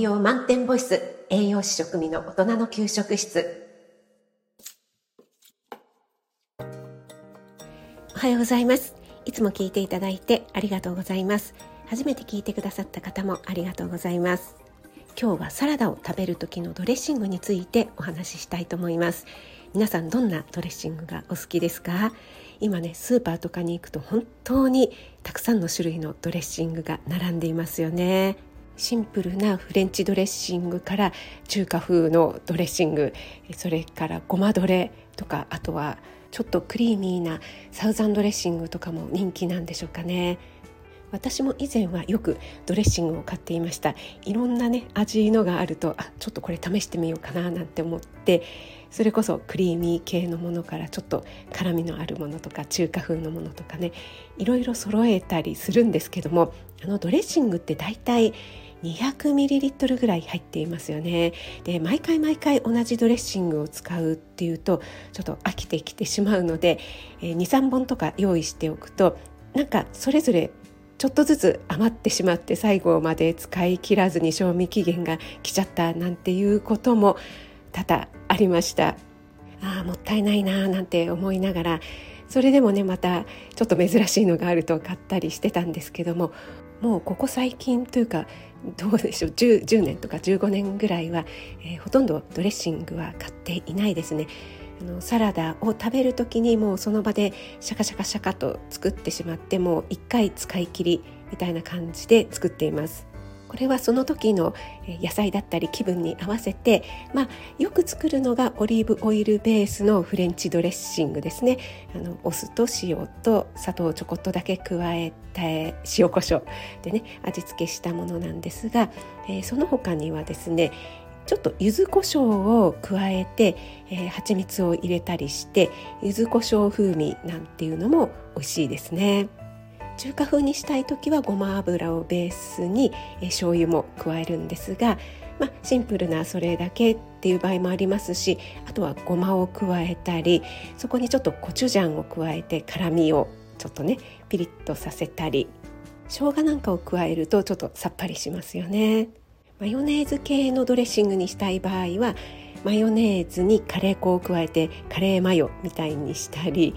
栄養満点ボイス栄養士食味の大人の給食室。おはようございます。いつも聞いていただいてありがとうございます。初めて聞いてくださった方もありがとうございます。今日はサラダを食べる時のドレッシングについてお話ししたいと思います。皆さんどんなドレッシングがお好きですか？今ねスーパーとかに行くと本当にたくさんの種類のドレッシングが並んでいますよね。シンプルなフレンチドレッシングから中華風のドレッシングそれからごまドレとかあとはちょっとクリーミーなサウザンドレッシングとかも人気なんでしょうかね。私も以前はよくドレッシングを買っていました。いろんなね味のがあるとあちょっとこれ試してみようかななんて思ってそれこそクリーミー系のものからちょっと辛みのあるものとか中華風のものとかねいろいろ揃えたりするんですけどもあのドレッシングって大体 200ml ぐらい入っていますよね。で毎回毎回同じドレッシングを使うっていうとちょっと飽きてきてしまうので、えー、23本とか用意しておくとなんかそれぞれちょっとずつ余ってしまって最後まで使い切らずに賞味期限が来ちゃったなんていうことも多々ありました。ああもったいないななんて思いながらそれでもねまたちょっと珍しいのがあると買ったりしてたんですけどももうここ最近というかどうでしょう？10, 10年とか15年ぐらいは、えー、ほとんどドレッシングは買っていないですね。あのサラダを食べる時にもうその場でシャカシャカシャカと作ってしまってもう1回使い切りみたいな感じで作っています。これはその時の野菜だったり気分に合わせて、まあ、よく作るのがオリーブオイルベースのフレンチドレッシングですねあのお酢と塩と砂糖をちょこっとだけ加えて塩コショウでね味付けしたものなんですが、えー、その他にはですねちょっと柚子胡椒を加えて、えー、蜂蜜を入れたりして柚子胡椒風味なんていうのも美味しいですね。中華風にしたい時はごま油をベースに、えー、醤油も加えるんですが、まあ、シンプルなそれだけっていう場合もありますしあとはごまを加えたりそこにちょっとコチュジャンを加えて辛みをちょっとねピリッとさせたり生姜なんかを加えるとちょっとさっぱりしますよね。マヨネーズ系のドレッシングにしたい場合はマヨネーズにカレー粉を加えてカレーマヨみたいにしたり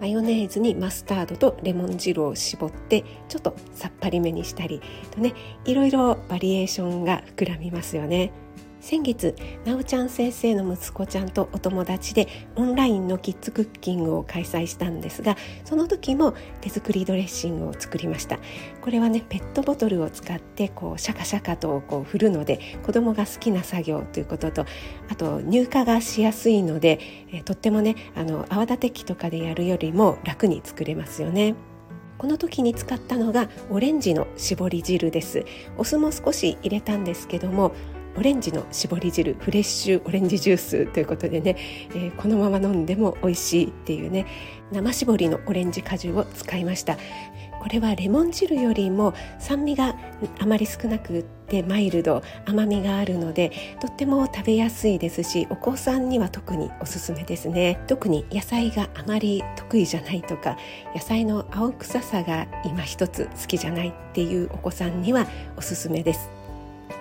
マヨネーズにマスタードとレモン汁を絞ってちょっとさっぱりめにしたりとねいろいろバリエーションが膨らみますよね。先月なおちゃん先生の息子ちゃんとお友達でオンラインのキッズクッキングを開催したんですがその時も手作りドレッシングを作りました。これはねペットボトルを使ってこうシャカシャカとこう振るので子供が好きな作業ということとあと乳化がしやすいので、えとってもねあの泡立て器とかでやるよりも楽に作れますよね。この時に使ったのがオレンジの絞り汁です。お酢も少し入れたんですけどもオレンジの絞り汁フレッシュオレンジジュースということでね、えー、このまま飲んでも美味しいっていうね生搾りのオレンジ果汁を使いました。これはレモン汁よりも酸味があまり少なくてマイルド甘みがあるのでとっても食べやすいですしお子さんには特におすすめですね。特に野菜があまり得意じゃないとか野菜の青臭さが今一つ好きじゃないっていうお子さんにはおすすめです。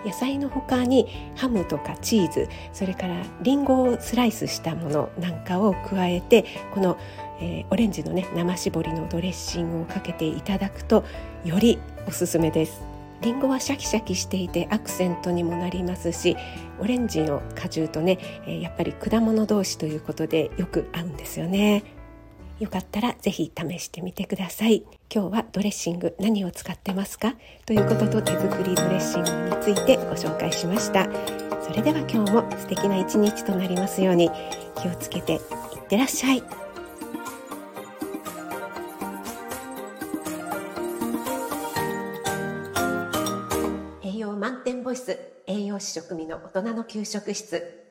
野菜の他にハムとかチーズそれからリンゴをスライスしたものなんかを加えてこの、えー、オレンジのね生搾りのドレッシングをかけていただくとよりおすすめです。リンゴはシャキシャキしていてアクセントにもなりますしオレンジの果汁とねやっぱり果物同士ということでよく合うんですよね。よかったらぜひ試してみてください。今日はドレッシング何を使ってますか？ということと手作りドレッシングについてご紹介しました。それでは今日も素敵な一日となりますように気をつけていってらっしゃい。栄養満点ボイス栄養士食味の大人の給食室。